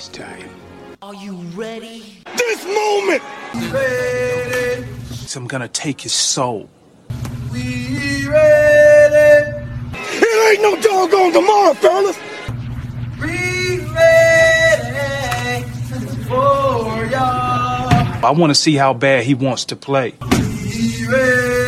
this time. Are you ready? This moment! Ready. So I'm gonna take his soul. We ready. It ain't no doggone tomorrow, fellas! We ready for y'all. I wanna see how bad he wants to play. We ready.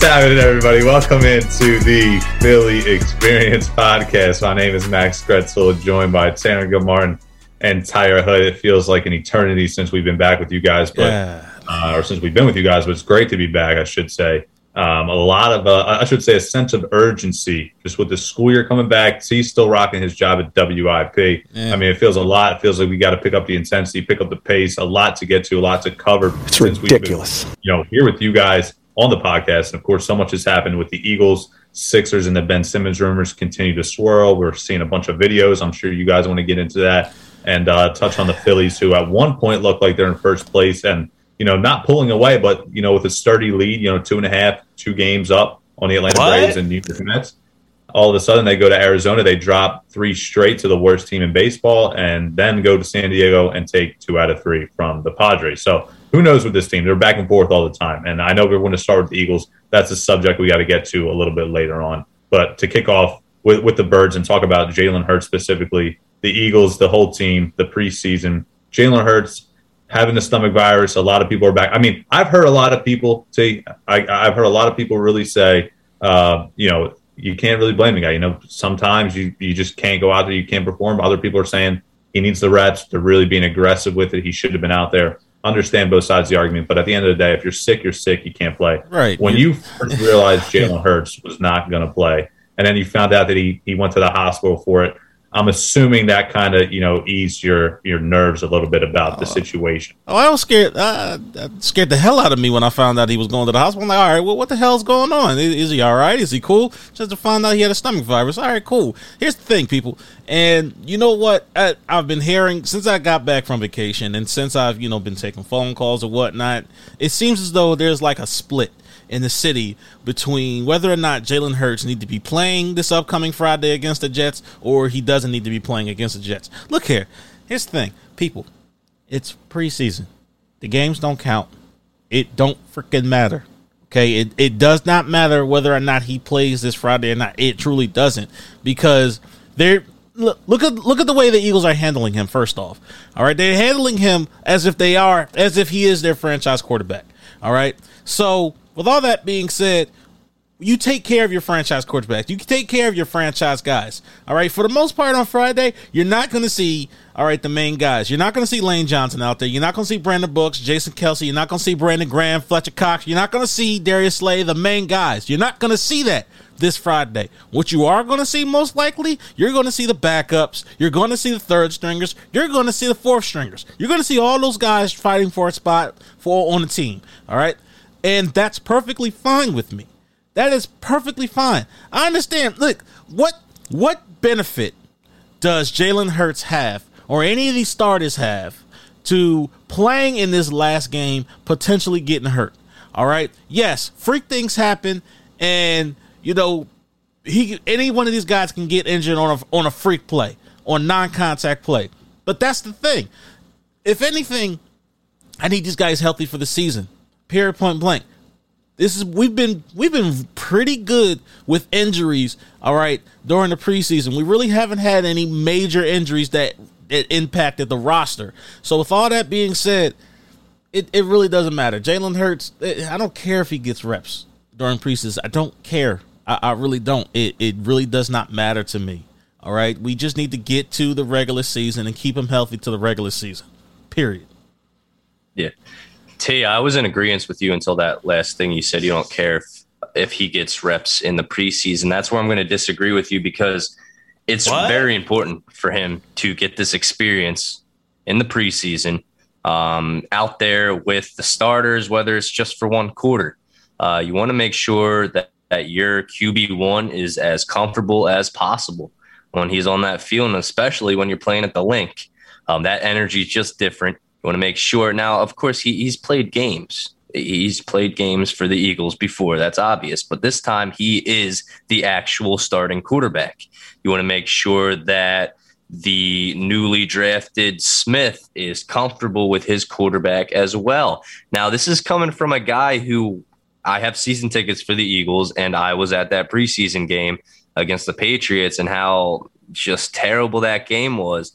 What's happening, everybody? Welcome into the Philly Experience podcast. My name is Max Gretzel, joined by Tanner Gilmartin and Tyre Hood. It feels like an eternity since we've been back with you guys, but uh, or since we've been with you guys, but it's great to be back. I should say. Um, a lot of, uh, I should say, a sense of urgency just with the school year coming back. He's still rocking his job at WIP. Yeah. I mean, it feels a lot. It feels like we got to pick up the intensity, pick up the pace, a lot to get to, a lot to cover. It's since we've been- ridiculous. you know, here with you guys on the podcast. And of course, so much has happened with the Eagles, Sixers, and the Ben Simmons rumors continue to swirl. We're seeing a bunch of videos. I'm sure you guys want to get into that and uh, touch on the Phillies, who at one point looked like they're in first place and, you know, not pulling away, but, you know, with a sturdy lead, you know, two and a half, two games up on the Atlanta What? Braves and New York Mets. All of a sudden, they go to Arizona. They drop three straight to the worst team in baseball, and then go to San Diego and take two out of three from the Padres. So, who knows with this team? They're back and forth all the time. And I know we're going to start with the Eagles. That's a subject we got to get to a little bit later on. But to kick off with, with the Birds and talk about Jalen Hurts specifically, the Eagles, the whole team, the preseason, Jalen Hurts having the stomach virus. A lot of people are back. I mean, I've heard a lot of people say, I, I've heard a lot of people really say, uh, you know, you can't really blame the guy. You know, sometimes you, you just can't go out there, you can't perform. Other people are saying he needs the reps. They're really being aggressive with it. He should have been out there. Understand both sides of the argument, but at the end of the day, if you're sick, you're sick. You can't play. Right. When you first realized Jalen Hurts was not going to play, and then you found out that he he went to the hospital for it, I'm assuming that kind of you know eased your your nerves a little bit about the situation. Oh, I was scared. Uh, scared the hell out of me when I found out he was going to the hospital. I'm like, all right, well, what the hell's going on? Is, is he all right? Is he cool? Just to find out he had a stomach virus. All right, cool. Here's the thing, people. And you know what? I, I've been hearing since I got back from vacation, and since I've you know been taking phone calls or whatnot. It seems as though there's like a split in the city between whether or not Jalen Hurts need to be playing this upcoming Friday against the Jets or he doesn't need to be playing against the Jets. Look here. Here's the thing, people. It's preseason. The games don't count. It don't freaking matter. Okay, it, it does not matter whether or not he plays this Friday or not. It truly doesn't because they're look, at look at the way the Eagles are handling him. First off, all right, they're handling him as if they are as if he is their franchise quarterback. All right, so with all that being said, you take care of your franchise quarterbacks. You take care of your franchise guys. All right. For the most part on Friday, you're not going to see, all right, the main guys. You're not going to see Lane Johnson out there. You're not going to see Brandon Brooks, Jason Kelce. You're not going to see Brandon Graham, Fletcher Cox. You're not going to see Darius Slay, the main guys. You're not going to see that this Friday. What you are going to see most likely, you're going to see the backups. You're going to see the third stringers. You're going to see the fourth stringers. You're going to see all those guys fighting for a spot for on the team. All right. And that's perfectly fine with me. That is perfectly fine. I understand. Look, what what benefit does Jalen Hurts have, or any of these starters have, to playing in this last game, potentially getting hurt? All right. Yes, freak things happen, and you know, he any one of these guys can get injured on a on a freak play, on non-contact play. But that's the thing. If anything, I need these guys healthy for the season. Period. Point blank. This is we've been we've been pretty good with injuries. All right, during the preseason, we really haven't had any major injuries that, that impacted the roster. So with all that being said, it, it really doesn't matter. Jalen Hurts, eh, I don't care if he gets reps during preseason. I don't care. I, I really don't. It it really does not matter to me. All right, we just need to get to the regular season and keep him healthy to the regular season. Period. Yeah. T, I was in agreement with you until that last thing you said. You don't care if, if he gets reps in the preseason. That's where I'm going to disagree with you because it's What? very important for him to get this experience in the preseason um, out there with the starters, whether it's just for one quarter. Uh, you want to make sure that, that your QB1 is as comfortable as possible when he's on that field, and especially when you're playing at the Linc. Um, that energy is just different. You want to make sure. Now, of course, he, he's played games. He's played games for the Eagles before. That's obvious. But this time, he is the actual starting quarterback. You want to make sure that the newly drafted Smith is comfortable with his quarterback as well. Now, this is coming from a guy who I have season tickets for the Eagles, and I was at that preseason game against the Patriots, and how just terrible that game was.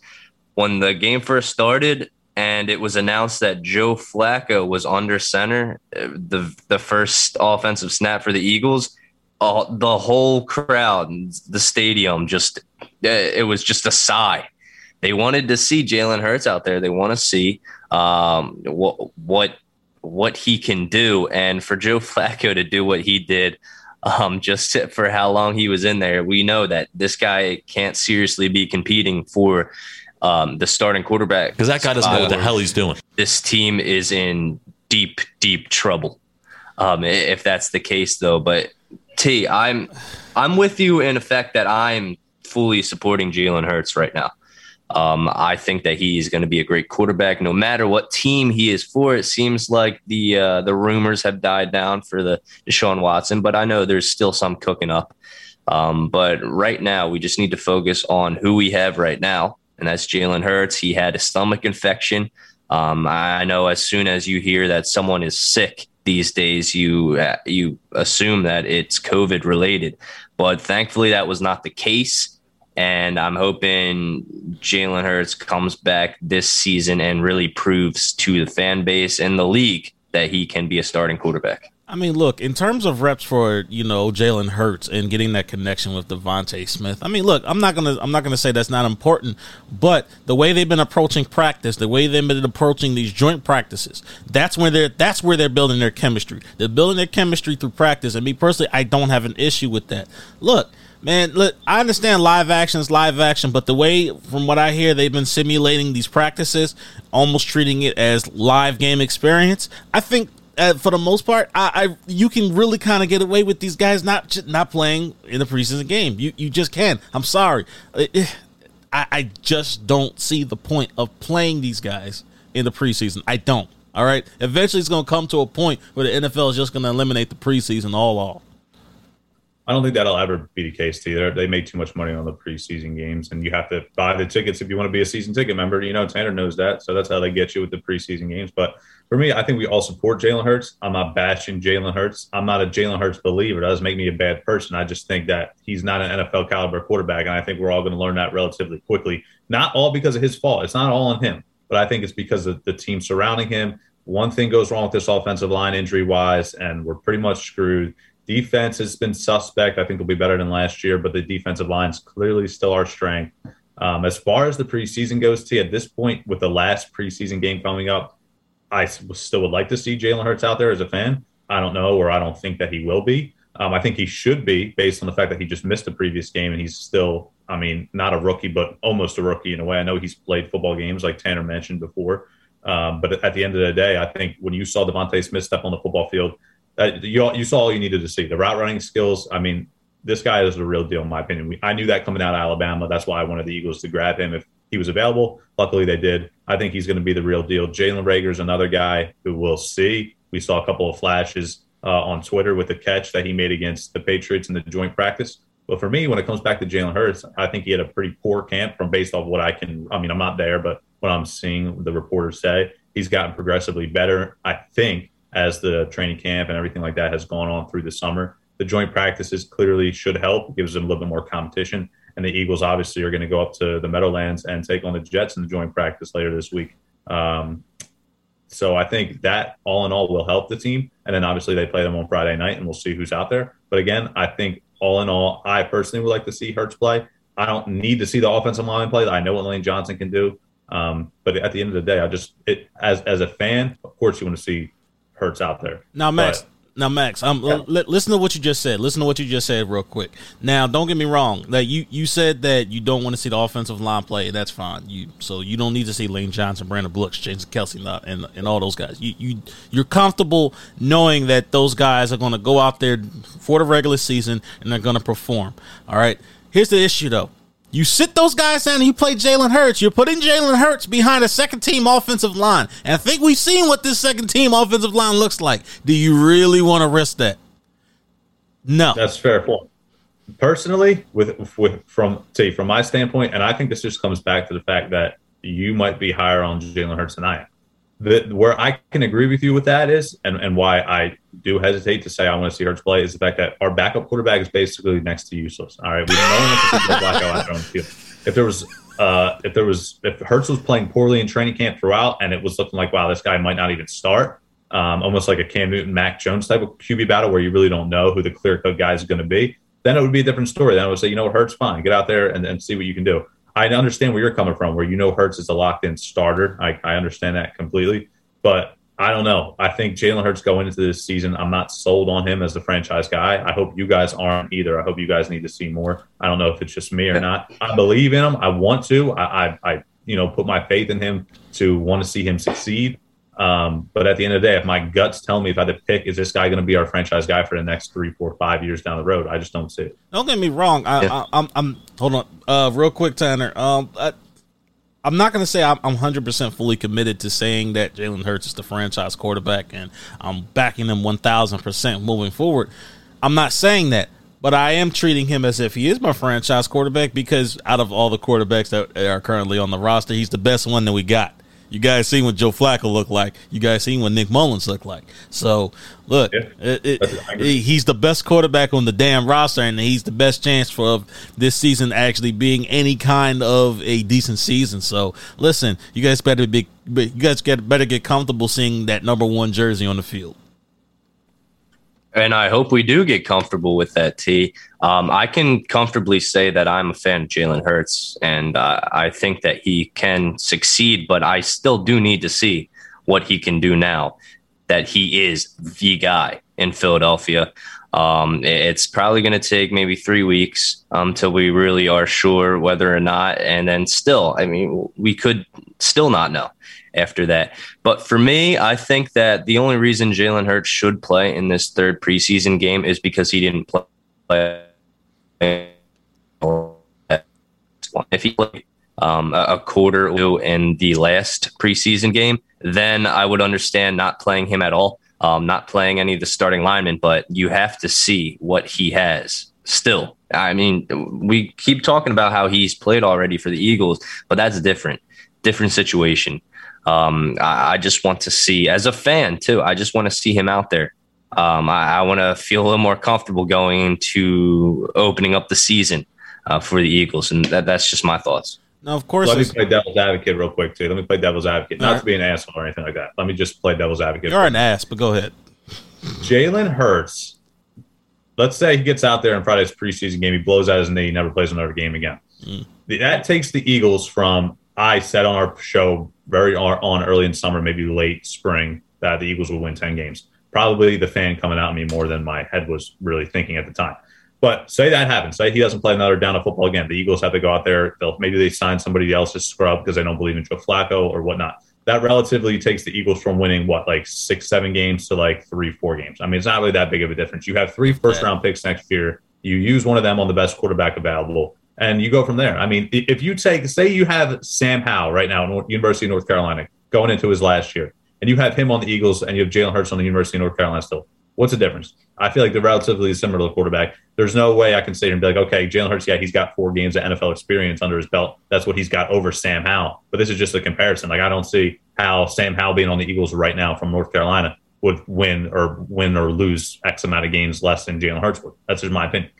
When the game first started, and it was announced that Joe Flacco was under center, the the first offensive snap for the Eagles, uh, the whole crowd, the stadium, just uh, it was just a sigh. They wanted to see Jalen Hurts out there. They want to see um, what what what he can do, and for Joe Flacco to do what he did. Um, just for how long he was in there, we know that this guy can't seriously be competing for um, the starting quarterback Because that guy doesn't know what the hell he's doing. this team is in deep, deep trouble. Um, if that's the case, though, but T, I'm I'm with you in effect that I'm fully supporting Jalen Hurts right now. Um, I think that he's going to be a great quarterback, no matter what team he is for. It seems like the uh, the rumors have died down for the Deshaun Watson, but I know there's still some cooking up. Um, but right now, we just need to focus on who we have right now, and that's Jalen Hurts. He had a stomach infection. Um, I know as soon as you hear that someone is sick these days, you uh, you assume that it's COVID related, but thankfully that was not the case. And I'm hoping Jalen Hurts comes back this season and really proves to the fan base and the league that he can be a starting quarterback. I mean, look, in terms of reps for you know Jalen Hurts and getting that connection with DeVonta Smith. I mean, look, I'm not gonna I'm not gonna say that's not important, but the way they've been approaching practice, the way they've been approaching these joint practices, that's where they're that's where they're building their chemistry. They're building their chemistry through practice, and me personally, I don't have an issue with that. Look. Man, look, I understand live action is live action, but the way, from what I hear, they've been simulating these practices, almost treating it as live game experience. I think uh, for the most part, I, I you can really kind of get away with these guys not not playing in the preseason game. You you just can. I'm sorry, eh, I, I just don't see the point of playing these guys in the preseason. I don't. All right. Eventually, it's going to come to a point where the NFL is just going to eliminate the preseason all all. I don't think that'll ever be the case. Either they make too much money on the preseason games, and you have to buy the tickets if you want to be a season ticket member. You know, Tanner knows that, so that's how they get you with the preseason games. But for me, I think we all support Jalen Hurts. I'm not bashing Jalen Hurts. I'm not a Jalen Hurts believer. That doesn't make me a bad person. I just think that he's not an NFL caliber quarterback, and I think we're all going to learn that relatively quickly. Not all because of his fault. It's not all on him, but I think it's because of the team surrounding him. One thing goes wrong with this offensive line injury wise, and we're pretty much screwed. Defense has been suspect. I think will be better than last year, but the defensive line is clearly still our strength. Um, as far as the preseason goes, T, at this point, with the last preseason game coming up, I still would like to see Jalen Hurts out there as a fan. I don't know, or I don't think that he will be. Um, I think he should be based on the fact that he just missed the previous game and he's still, I mean, not a rookie, but almost a rookie in a way. I know he's played football games like Tanner mentioned before. Um, but at the end of the day, I think when you saw DeVonta Smith step on the football field, uh, you, you saw all you needed to see. The route running skills, I mean, this guy is the real deal, in my opinion. We, I knew that coming out of Alabama. That's why I wanted the Eagles to grab him if he was available. Luckily, they did. I think he's going to be the real deal. Jalen Reagor is another guy who we'll see. We saw a couple of flashes uh, on Twitter with the catch that he made against the Patriots in the joint practice. But for me, when it comes back to Jalen Hurts, I think he had a pretty poor camp from based off what I can. I mean, I'm not there, but what I'm seeing the reporters say, he's gotten progressively better. I think as the training camp and everything like that has gone on through the summer, the joint practices clearly should help. It gives them a little bit more competition. And the Eagles obviously are going to go up to the Meadowlands and take on the Jets in the joint practice later this week. Um, so I think that all in all will help the team. And then obviously they play them on Friday night and we'll see who's out there. But again, I think all in all, I personally would like to see Hurts play. I don't need to see the offensive line play. I know what Lane Johnson can do. Um, but at the end of the day, I just it as as a fan, of course, you want to see Hurts out there. Now, Max. But- now, Max, um, Yeah. li- listen to what you just said. Listen to what you just said, real quick. Now, don't get me wrong. That you you said that you don't want to see the offensive line play. That's fine. You so you don't need to see Lane Johnson, Brandon Brooks, James Kelce, and and all those guys. You you you're comfortable knowing that those guys are going to go out there for the regular season and they're going to perform. All right. Here's the issue, though. You sit those guys down and you play Jalen Hurts. You're putting Jalen Hurts behind a second team offensive line. And I think we've seen what this second team offensive line looks like. Do you really want to risk that? No. That's fair point. Personally, with with from say from my standpoint, and I think this just comes back to the fact that you might be higher on Jalen Hurts than I am. The, where I can agree with you with that is, and, and why I do hesitate to say I want to see Hurts play is the fact that our backup quarterback is basically next to useless. All right, we don't blackout on the field. If there was, uh, if there was, if Hurts was playing poorly in training camp throughout, and it was looking like wow, this guy might not even start, um, almost like a Cam Newton, Mac Jones type of QB battle where you really don't know who the clear cut guy is going to be, then it would be a different story. Then I would say, you know what, Hurts fine, get out there and, and see what you can do. I understand where you're coming from, where you know Hurts is a locked in starter. I, I understand that completely, but I don't know. I think Jalen Hurts going into this season, I'm not sold on him as the franchise guy. I hope you guys aren't either. I hope you guys need to see more. I don't know if it's just me or not. I believe in him. I want to. I, I, I you know, put my faith in him to want to see him succeed. Um, but at the end of the day, if my guts tell me if I had to pick, is this guy going to be our franchise guy for the next three, four, five years down the road? I just don't see it. Don't get me wrong. I, Yeah. I, I'm, I'm. Hold on, uh, real quick, Tanner. Um, I, I'm not going to say I'm, I'm 100% fully committed to saying that Jalen Hurts is the franchise quarterback, and I'm backing him 1,000% moving forward. I'm not saying that, but I am treating him as if he is my franchise quarterback because out of all the quarterbacks that are currently on the roster, he's the best one that we got. You guys seen what Joe Flacco looked like. You guys seen what Nick Mullens looked like. So, look, Yeah. it, it, That's- I agree. he's the best quarterback on the damn roster, and he's the best chance for of this season actually being any kind of a decent season. So, listen, you guys better be, you guys get better get comfortable seeing that number one jersey on the field. And I hope we do get comfortable with that, T. Um, I can comfortably say that I'm a fan of Jalen Hurts, and uh, I think that he can succeed, but I still do need to see what he can do now that he is the guy in Philadelphia. Um, it's probably going to take maybe three weeks until we really are sure whether or not. And then still, I mean, we could still not know after that. But for me, I think that the only reason Jalen Hurts should play in this third preseason game is because he didn't play. If he played um, a quarter in the last preseason game, then I would understand not playing him at all, um, not playing any of the starting linemen. But you have to see what he has still. I mean, we keep talking about how he's played already for the Eagles, but that's different, different situation. Um, I, I just want to see, as a fan too, I just want to see him out there. Um, I, I want to feel a little more comfortable going into opening up the season uh, for the Eagles, and that, that's just my thoughts. Now, of course, Let me play devil's advocate real quick, too. Let me play devil's advocate. Not All right. to be an asshole or anything like that. Let me just play devil's advocate. you're an ass, but go ahead. Jalen Hurts, let's say he gets out there in Friday's preseason game, he blows out his knee, he never plays another game again. Mm. That takes the Eagles from I said on our show very on early in summer, maybe late spring, that the Eagles would win 10 games. Probably the fan coming out at me more than my head was really thinking at the time. But say that happens. Say he doesn't play another down of football again. The Eagles have to go out there. They'll maybe they sign somebody else's scrub because they don't believe in Joe Flacco or whatnot. That relatively takes the Eagles from winning what like six, seven games to like three, four games. I mean, it's not really that big of a difference. You have three first round picks next year. You use one of them on the best quarterback available, and you go from there. I mean, if you take, say, you have Sam Howell right now, North, University of North Carolina, going into his last year, and you have him on the Eagles, and you have Jalen Hurts on the University of North Carolina still. What's the difference? I feel like they're relatively similar to the quarterback. There's no way I can sit here and be like, okay, Jalen Hurts, yeah, he's got four games of NFL experience under his belt. That's what he's got over Sam Howell. But this is just a comparison. Like, I don't see how Sam Howell being on the Eagles right now from North Carolina would win or win or lose X amount of games less than Jalen Hurts would. That's just my opinion.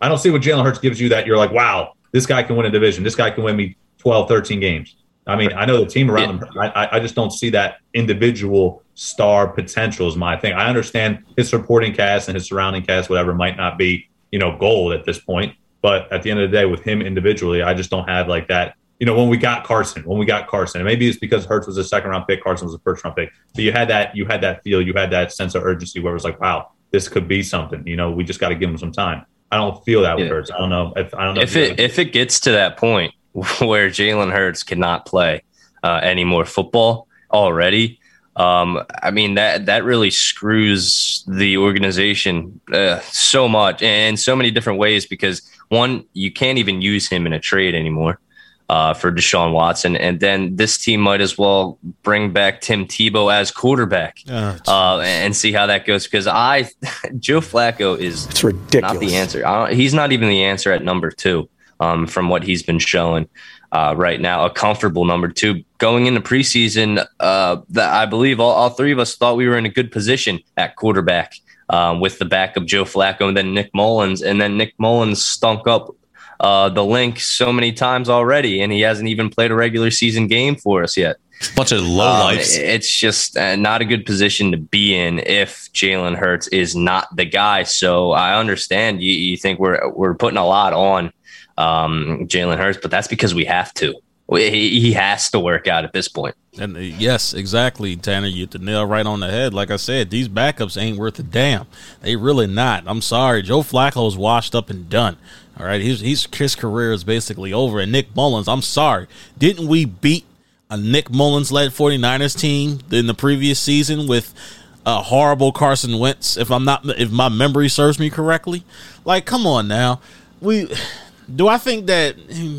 I don't see what Jalen Hurts gives you that you're like, wow, this guy can win a division. This guy can win me 12, 13 games. I mean, I know the team around him. I, I- I just don't see that individual star potential is my thing. I understand his supporting cast and his surrounding cast, whatever, might not be, you know, gold at this point. But at the end of the day, with him individually, I just don't have like that you know, when we got Carson, when we got Carson, and maybe it's because Hurts was a second round pick, Carson was a first round pick. But you had that, you had that feel, you had that sense of urgency where it was like, wow, this could be something. You know, we just got to give him some time. I don't feel that with Yeah. Hurts. I don't know if I don't know if it if it gets to that point where Jalen Hurts cannot play uh, any more football already, um, I mean that that really screws the organization uh, so much in so many different ways because one, you can't even use him in a trade anymore. Uh, for Deshaun Watson, and then this team might as well bring back Tim Tebow as quarterback Uh, uh, and see how that goes. Because I, Joe Flacco is It's ridiculous. not the answer. I don't, he's not even the answer at number two um, from what he's been showing uh, right now. A comfortable number two going into preseason. Uh, that I believe all, all three of us thought we were in a good position at quarterback um, with the backup Joe Flacco and then Nick Mullens, and then Nick Mullens stunk up. Uh, the Linc so many times already, and he hasn't even played a regular season game for us yet. Bunch of low Um, lives. it's just uh, not a good position to be in if Jalen Hurts is not the guy. So I understand you, you think we're we're putting a lot on um, Jalen Hurts, but that's because we have to. We- He, he has to work out at this point. And uh, yes, exactly, Tanner. You hit the nail right on the head. Like I said, these backups ain't worth a damn. They really not. I'm sorry. Joe Flacco's washed up and done. All right, he's, he's his career is basically over. And Nick Mullens, I'm sorry. Didn't we beat a Nick Mullens led 49ers team in the previous season with a horrible Carson Wentz? If I'm not, if my memory serves me correctly, like, come on now, we. Do I think that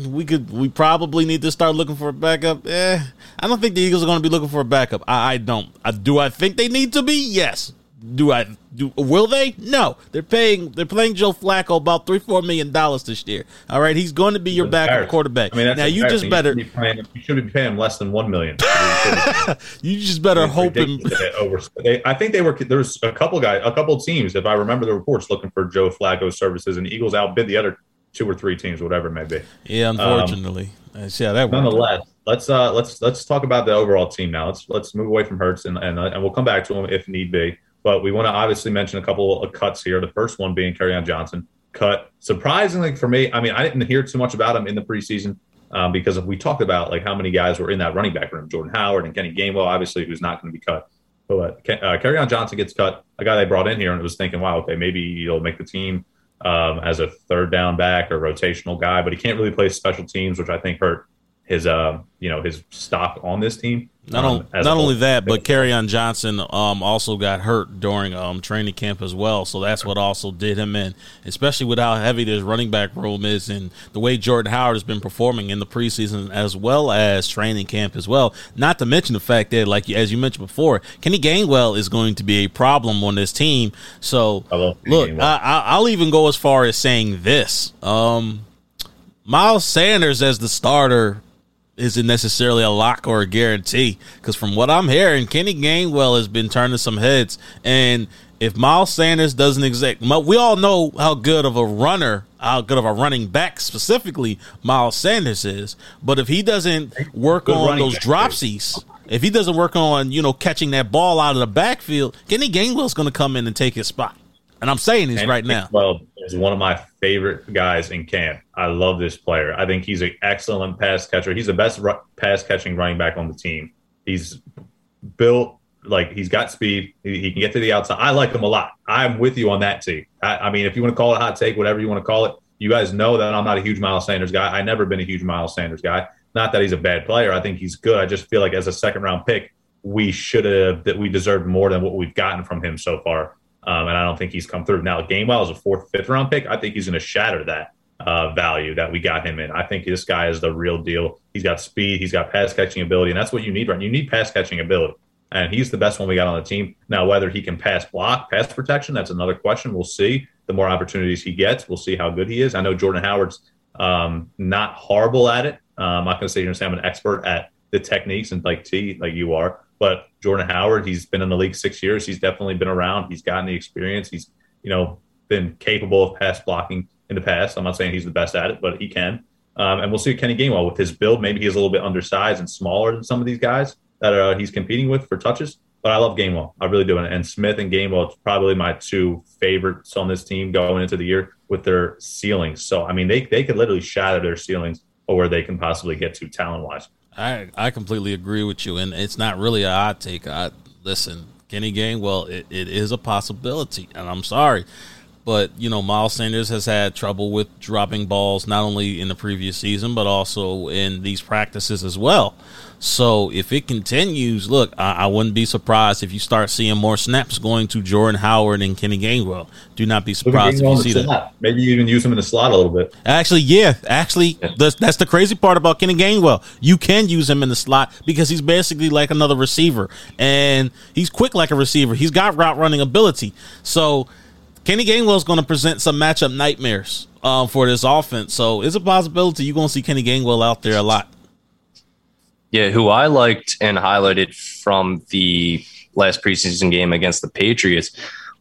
we could? We probably need to start looking for a backup. Eh, I don't think the Eagles are going to be looking for a backup. I, I don't. I, do I think they need to be? Yes. Do I? Do will they? No. They're paying. They're playing Joe Flacco about three, four million dollars this year. All right, he's going to be your backup quarterback. I mean, that's now you just better. should be paying, you should be paying him less than one million. You just better It's hope and ridiculous that they over- they- I think they were. There was a couple guys, a couple teams, if I remember the reports, looking for Joe Flacco's services, and Eagles outbid the other two or three teams, whatever it may be. yeah. Unfortunately, Uh, yeah, that worked. Nonetheless, let's uh let's let's talk about the overall team now. Let's let's move away from Hurts and and, uh, and we'll come back to him if need be. But we want to obviously mention a couple of cuts here. The first one being on Johnson cut. Surprisingly for me, I mean, I didn't hear too much about him in the preseason um, because we talked about like how many guys were in that running back room. Jordan Howard and Kenny Gainwell, obviously, who's not going to be cut. But uh, on Johnson gets cut. A guy they brought in here and was thinking, wow, okay, maybe he'll make the team um, as a third down back or rotational guy, but he can't really play special teams, which I think hurt his uh you know his stock on this team. Not, um, on, not only that, but on Johnson um, also got hurt during um, training camp as well. So that's what also did him in, especially with how heavy this running back room is and the way Jordan Howard has been performing in the preseason as well as training camp as well. Not to mention the fact that, like as you mentioned before, Kenny Gainwell is going to be a problem on this team. So I look, I, I, I'll even go as far as saying this. Um, Miles Sanders as the starter isn't necessarily a lock or a guarantee because from what I'm hearing, Kenny Gainwell has been turning some heads, and if Miles Sanders doesn't exact, we all know how good of a runner, how good of a running back specifically Miles Sanders is. But if he doesn't work Good on those dropsies, if he doesn't work on you know catching that ball out of the backfield, Kenny Gainwell's going to come in and take his spot. And I'm saying this And right now. Well, is one of my favorite guys in camp. I love this player. I think he's an excellent pass catcher. He's the best ru- pass catching running back on the team. He's built like he's got speed. He, he can get to the outside. I like him a lot. I'm with you on that too. I, I mean, if you want to call it a hot take, whatever you want to call it, you guys know that I'm not a huge Miles Sanders guy. I never been a huge Miles Sanders guy. Not that he's a bad player. I think he's good. I just feel like as a second round pick, we should have that we deserved more than what we've gotten from him so far. Um, and I don't think he's come through. Now, Gainwell is a fourth, fifth round pick. I think he's going to shatter that uh, value that we got him in. I think this guy is the real deal. He's got speed, he's got pass catching ability, and that's what you need, right? You need pass catching ability, and he's the best one we got on the team. Now, whether he can pass block, pass protection, that's another question. We'll see. The more opportunities he gets, we'll see how good he is. I know Jordan Howard's um, not horrible at it. Um, I'm not going to say you're I'm an expert at the techniques and like T, like you are. But Jordan Howard, he's been in the league six years. He's definitely been around. He's gotten the experience. He's, you know, been capable of pass blocking in the past. I'm not saying he's the best at it, but he can. Um, and we'll see Kenny Gainwell with his build. Maybe he's a little bit undersized and smaller than some of these guys that uh, he's competing with for touches. But I love Gainwell. I really do. And, Smith and Gainwell, it's probably my two favorites on this team going into the year with their ceilings. So, I mean, they, they could literally shatter their ceilings or where they can possibly get to talent wise. I I completely agree with you, and it's not really a hot take. I listen, Kenny Gainwell, it, it is a possibility, and I'm sorry, but you know Miles Sanders has had trouble with dropping balls not only in the previous season but also in these practices as well. So if it continues, look, I, I, wouldn't be surprised if you start seeing more snaps going to Jordan Howard and Kenny Gainwell. Do not be surprised if you see that. Maybe you even use him in the slot a little bit. Actually, yeah, actually, yeah. That's, that's the crazy part about Kenny Gainwell. You can use him in the slot because he's basically like another receiver, and he's quick like a receiver. He's got route running ability. So Kenny Gainwell is going to present some matchup nightmares um, for this offense. So it's a possibility you're going to see Kenny Gainwell out there a lot. Yeah, who I liked and highlighted from the last preseason game against the Patriots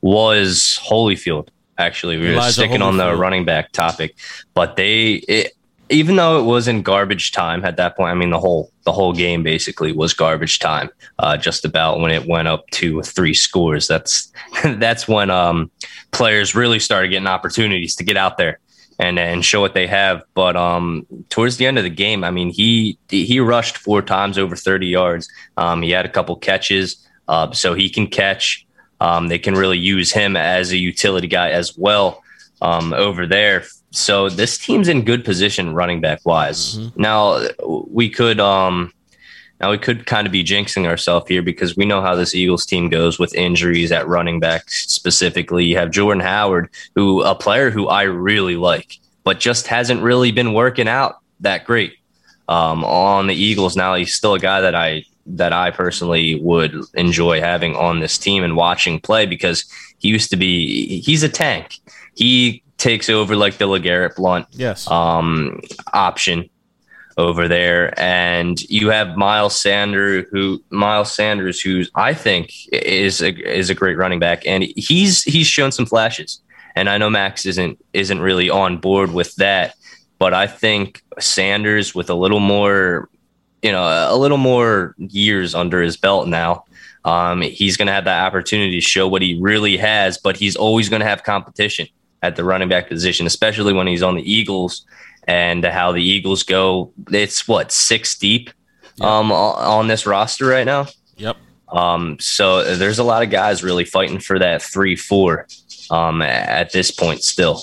was Holyfield. Actually, we were sticking Holyfield. on the running back topic, but they, it, even though it was in garbage time at that point, I mean the whole the whole game basically was garbage time. Uh, just about when it went up to three scores. That's that's when um, players really started getting opportunities to get out there and and show what they have. But um, towards the end of the game, I mean, he he rushed four times over 30 yards. Um, he had a couple catches, uh, so he can catch. Um, they can really use him as a utility guy as well um, over there. So this team's in good position running back wise. Mm-hmm. Now we could um, now we could kind of be jinxing ourselves here because we know how this Eagles team goes with injuries at running back specifically. You have Jordan Howard, who a player who I really like, but just hasn't really been working out that great um, on the Eagles. Now he's still a guy that I that I personally would enjoy having on this team and watching play because he used to be he's a tank. He takes over like the LeGarrette Blunt yes. um, option over there, and you have Miles Sanders, who Miles Sanders, who I think is a, is a great running back, and he's he's shown some flashes. And I know Max isn't isn't really on board with that, but I think Sanders with a little more, you know, a little more years under his belt now, um, he's going to have that opportunity to show what he really has. But he's always going to have competition at the running back position, especially when he's on the Eagles and how the Eagles go. It's what six deep yep. um, on this roster right now. Yep. Um, so there's a lot of guys really fighting for that three four um, at this point still.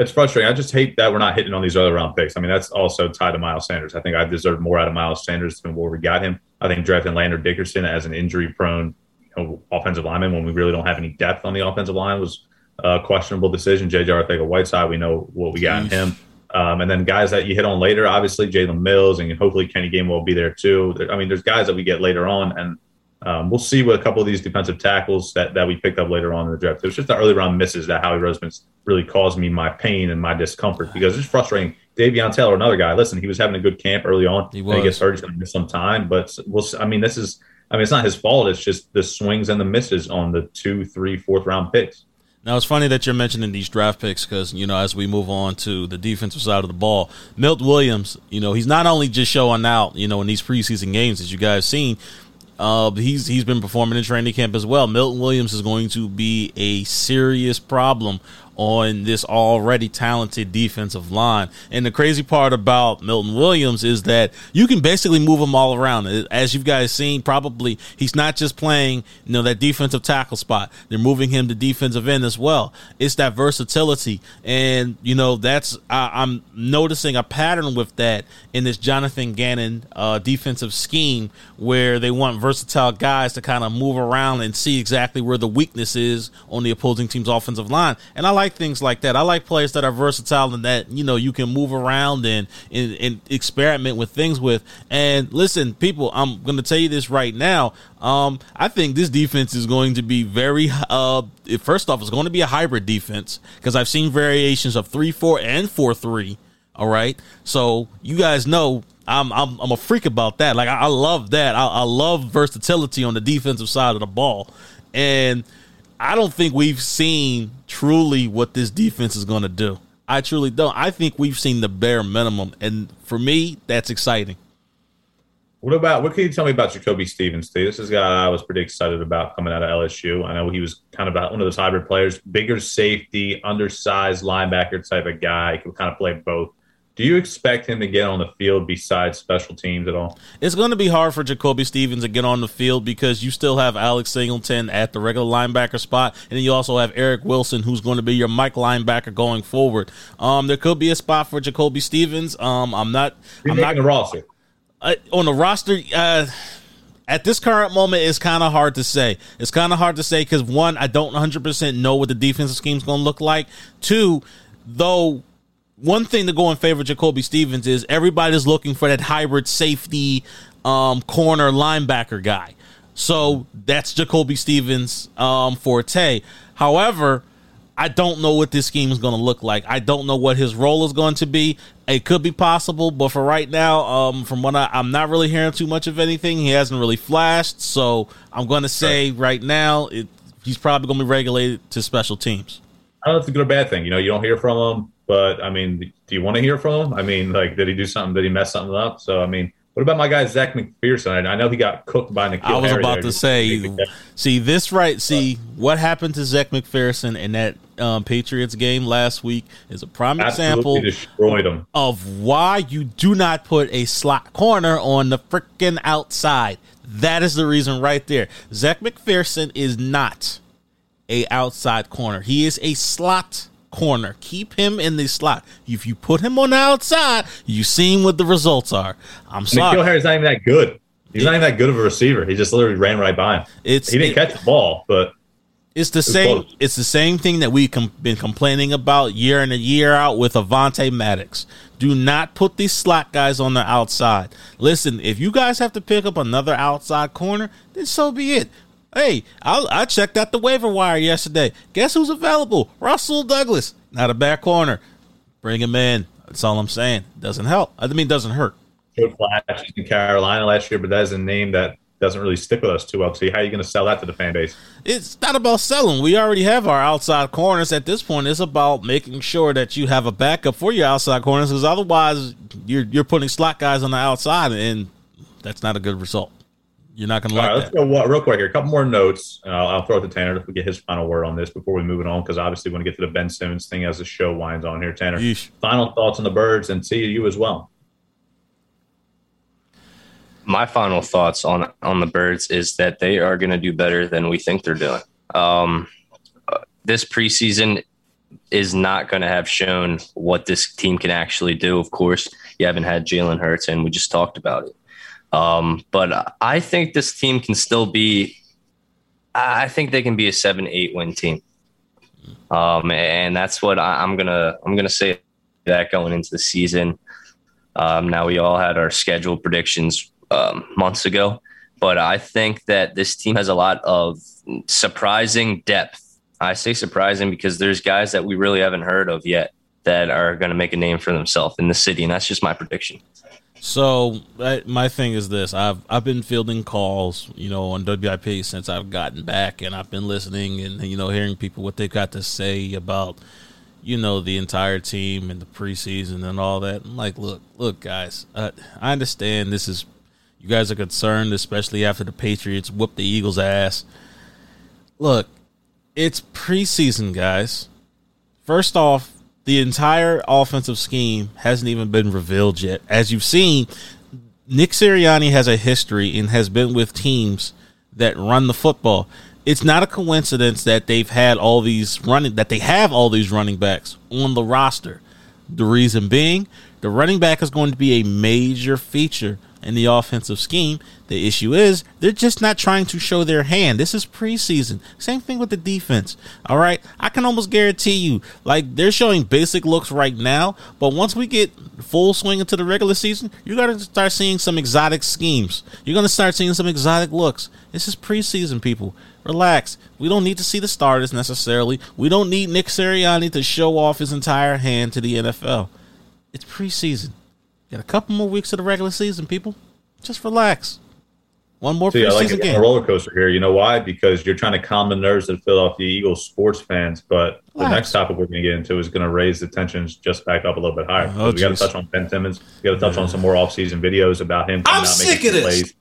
It's frustrating. I just hate that we're not hitting on these other round picks. I mean, that's also tied to Miles Sanders. I think I deserve more out of Miles Sanders than where we got him. I think drafting Landon Dickerson as an injury prone you know, offensive lineman when we really don't have any depth on the offensive line was uh, questionable decision. JJ Arcega-Whiteside, we know what we got in him. Um, and then guys that you hit on later, obviously Jalen Mills, and hopefully Kenny Gainwell be there too. I mean, there's guys that we get later on, and um, we'll see what a couple of these defensive tackles that, that we picked up later on in the draft. It was just the early round misses that Howie Roseman's really caused me my pain and my discomfort because it's frustrating. Davion Taylor, another guy. Listen, he was having a good camp early on. He, was. he gets hurt, he's going to miss some time, but we'll. I mean, this is. I mean, it's not his fault. It's just the swings and the misses on the two, three, fourth round picks. Now it's funny that you're mentioning these draft picks because you know as we move on to the defensive side of the ball, Milt Williams, you know he's not only just showing out, you know in these preseason games as you guys seen, uh, he's he's been performing in training camp as well. Milton Williams is going to be a serious problem on this already talented defensive line. And the crazy part about Milton Williams is that you can basically move him all around. As you guys seen, probably he's not just playing, you know, that defensive tackle spot. They're moving him to defensive end as well. It's that versatility. And, you know, that's, I, am noticing a pattern with that in this Jonathan Gannon uh, defensive scheme where they want versatile guys to kind of move around and see exactly where the weakness is on the opposing team's offensive line. And I like like things like that. I like players that are versatile and that you know you can move around and and, and experiment with things with. And listen, people, I'm going to tell you this right now. Um, I think this defense is going to be very. Uh, first off, it's going to be a hybrid defense because I've seen variations of three four and four three. All right, so you guys know I'm I'm, I'm a freak about that. Like I, I love that. I, I, love versatility on the defensive side of the ball, and I don't think we've seen truly what this defense is going to do. I truly don't. I think we've seen the bare minimum, and for me, that's exciting. What about what can you tell me about Jacoby Stevens? Steve? This is a guy I was pretty excited about coming out of LSU. I know he was kind of one of those hybrid players, bigger safety, undersized linebacker type of guy. He could kind of play both. Do you expect him to get on the field besides special teams at all? It's going to be hard for Jacoby Stevens to get on the field because you still have Alex Singleton at the regular linebacker spot, and then you also have Eric Wilson, who's going to be your Mike linebacker going forward. Um, there could be a spot for Jacoby Stevens. Um, I'm not. Who's I'm not the roster. uh, on the roster. Uh, at this current moment, it's kind of hard to say. It's kind of hard to say because one, I don't 100 percent know what the defensive scheme is going to look like. Two, though one thing to go in favor of Jacoby Stevens is everybody's looking for that hybrid safety um, corner linebacker guy. So that's Jacoby Stevens' um, forte. However, I don't know what this scheme is going to look like. I don't know what his role is going to be. It could be possible, but for right now, um, from what I, I'm not really hearing too much of anything. He hasn't really flashed, so I'm going to say right now it, he's probably going to be regulated to special teams. I don't know if it's a good or bad thing. You know, you don't hear from him, but I mean, do you want to hear from him? I mean, like, did he do something? Did he mess something up? So, I mean, what about my guy Zech McPhearson? I, know he got cooked by N'Keal. I was about there. to say, see this right. See what happened to Zech McPhearson in that um, Patriots game last week is a prime absolutely example destroyed him. of why you do not put a slot corner on the freaking outside. That is the reason right there. Zech McPhearson is not a outside corner. He is a slot corner. Keep him in the slot. If you put him on the outside, you seen what the results are. I'm sorry. N'Keal. Harry's not even that good. He's not even that good of a receiver. He just literally ran right by him. It's He didn't it- catch the ball, but It's the same. close. It's the same thing that we've com- been complaining about year in and year out with Avonte Maddox. Do not put these slot guys on the outside. Listen, if you guys have to pick up another outside corner, then so be it. Hey, I, I checked out the waiver wire yesterday. Guess who's available? Rasul Douglas, not a bad corner. Bring him in. That's all I'm saying. Doesn't help. I mean, doesn't hurt. showed flashes in Carolina last year, but that is a name that doesn't really stick with us too well. See, how are you going to sell that to the fan base? it's not about selling. We already have our outside corners at this point. It's about making sure that you have a backup for your outside corners, because otherwise you're you're putting slot guys on the outside, and that's not a good result. You're not going to All like right, let's that. go wa- real quick here. A couple more notes. and I'll, I'll throw it to Tanner if we get his final word on this before we move it on, because obviously we want to get to the Ben Simmons thing as the show winds on here. Tanner, Yeesh. final thoughts on the birds and see you as well. my final thoughts on on the birds is that they are going to do better than we think they're doing. Um, this preseason is not going to have shown what this team can actually do. Of course, you haven't had Jalen Hurts, and we just talked about it. Um, but I think this team can still be. I think they can be a seven, eight win team. Um, and that's what I, I'm gonna I'm gonna say that going into the season. Um, now we all had our schedule predictions um, months ago, but I think that this team has a lot of surprising depth. I say surprising because there's guys that we really haven't heard of yet that are going to make a name for themselves in the city, and that's just my prediction. So I, my thing is this: I've I've been fielding calls, you know, on WIP since I've gotten back, and I've been listening and you know hearing people what they've got to say about you know the entire team and the preseason and all that. I'm like, look, look, guys, uh, I understand this is you guys are concerned, especially after the Patriots whooped the Eagles' ass. Look, it's preseason, guys. First off, the entire offensive scheme hasn't even been revealed yet. As you've seen, Nick Sirianni has a history and has been with teams that run the football. It's not a coincidence that they've had all these running that they have all these running backs on the roster. The reason being, the running back is going to be a major feature in the offensive scheme. The issue is they're just not trying to show their hand. This is preseason. Same thing with the defense. All right. I can almost guarantee you, like they're showing basic looks right now, but once we get full swing into the regular season, you're gonna start seeing some exotic schemes. You're gonna start seeing some exotic looks. This is preseason, people. Relax. We don't need to see the starters necessarily. We don't need Nick Sirianni to show off his entire hand to the NFL. It's preseason. Got a couple more weeks of the regular season, people. Just relax. One more See, I like preseason it. a roller coaster here. You know why? Because you're trying to calm the nerves of the Philadelphia Eagles sports fans. But the next topic we're going to get into is going to raise the tensions just back up a little bit higher. Oh, we got to touch on Ben Simmons. We got to touch on some more offseason videos about him. I'm out, sick making of this. plays,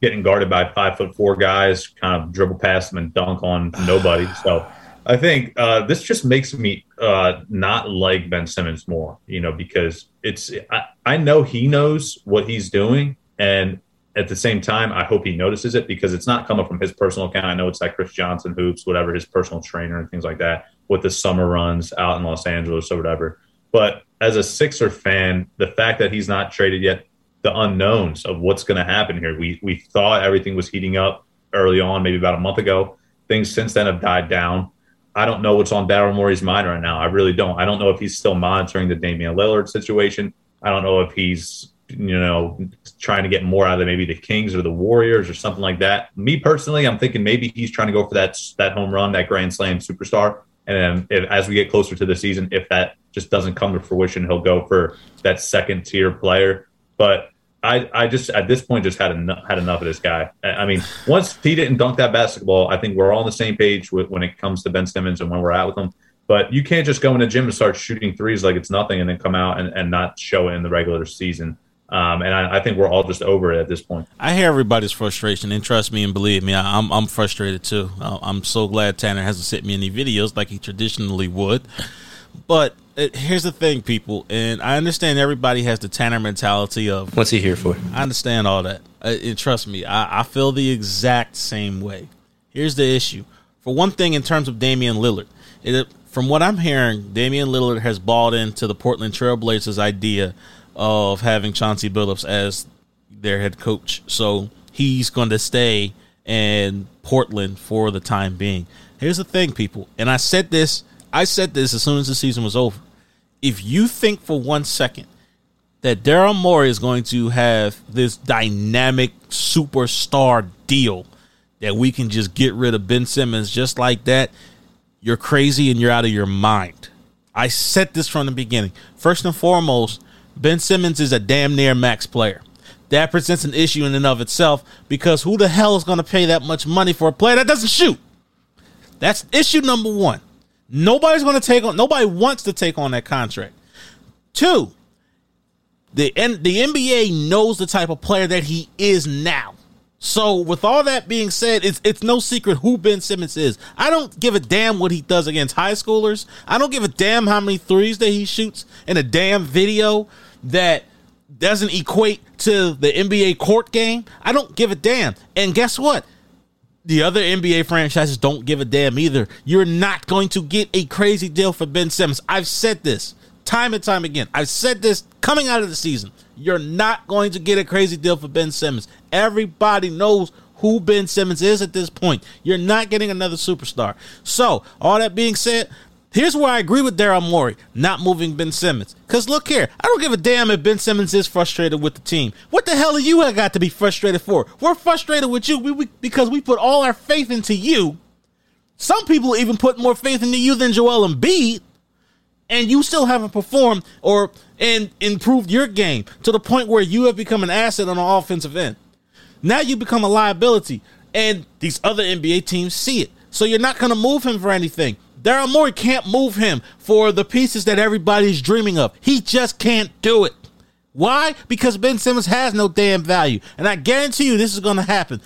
getting guarded by five foot four guys, kind of dribble past them and dunk on nobody. So I think uh, this just makes me uh, not like Ben Simmons more, you know, because it's I, I know he knows what he's doing, and at the same time, I hope he notices it because it's not coming from his personal account. I know it's like Chris Johnson hoops, whatever his personal trainer and things like that with the summer runs out in Los Angeles or whatever. But as a Sixer fan, the fact that he's not traded yet, the unknowns of what's going to happen here. We we thought everything was heating up early on, maybe about a month ago. Things since then have died down. I don't know what's on Daryl Morey's mind right now. I really don't. I don't know if he's still monitoring the Damian Lillard situation. I don't know if he's you know trying to get more out of maybe the Kings or the Warriors or something like that. Me personally, I'm thinking maybe he's trying to go for that that home run, that grand slam superstar. And if, as we get closer to the season, if that just doesn't come to fruition, he'll go for that second tier player. But I, I just at this point just had enough, had enough of this guy. I mean, once he didn't dunk that basketball, I think we're all on the same page with, when it comes to Ben Simmons and when we're out with him. But you can't just go in the gym and start shooting threes like it's nothing and then come out and, and not show it in the regular season. Um, and I, I, think we're all just over it at this point. I hear everybody's frustration, and trust me and believe me, I, am I'm frustrated too. I'm so glad Tanner hasn't sent me any videos like he traditionally would. But it, here's the thing, people, and I understand everybody has the Tanner mentality of what's he here for. I understand all that, uh, and trust me, I, I feel the exact same way. Here's the issue: for one thing, in terms of Damian Lillard, it, from what I'm hearing, Damian Lillard has bought into the Portland Trailblazers' idea of having Chauncey Billups as their head coach, so he's going to stay in Portland for the time being. Here's the thing, people, and I said this. I said this as soon as the season was over if you think for one second that Daryl Morey is going to have this dynamic superstar deal that we can just get rid of Ben Simmons just like that, you're crazy and you're out of your mind. I said this from the beginning. First and foremost, Ben Simmons is a damn near max player. That presents an issue in and of itself because who the hell is going to pay that much money for a player that doesn't shoot? That's issue number one. Nobody's going to take on. Nobody wants to take on that contract. Two, the the NBA knows the type of player that he is now. So, with all that being said, it's it's no secret who Ben Simmons is. I don't give a damn what he does against high schoolers. I don't give a damn how many threes that he shoots in a damn video that doesn't equate to the NBA court game. I don't give a damn. And guess what? The other NBA franchises don't give a damn either. You're not going to get a crazy deal for Ben Simmons. I've said this time and time again. I've said this coming out of the season. You're not going to get a crazy deal for Ben Simmons. Everybody knows who Ben Simmons is at this point. You're not getting another superstar. So, all that being said, Here's where I agree with Daryl Morey not moving Ben Simmons. Because look here, I don't give a damn if Ben Simmons is frustrated with the team. What the hell are you got to be frustrated for? We're frustrated with you we, we, because we put all our faith into you. Some people even put more faith into you than Joel Embiid, and you still haven't performed or and improved your game to the point where you have become an asset on the offensive end. Now you become a liability, and these other NBA teams see it. So you're not going to move him for anything. Daryl Morey can't move him for the pieces that everybody's dreaming of. He just can't do it. Why? Because Ben Simmons has no damn value. And I guarantee you this is going to happen.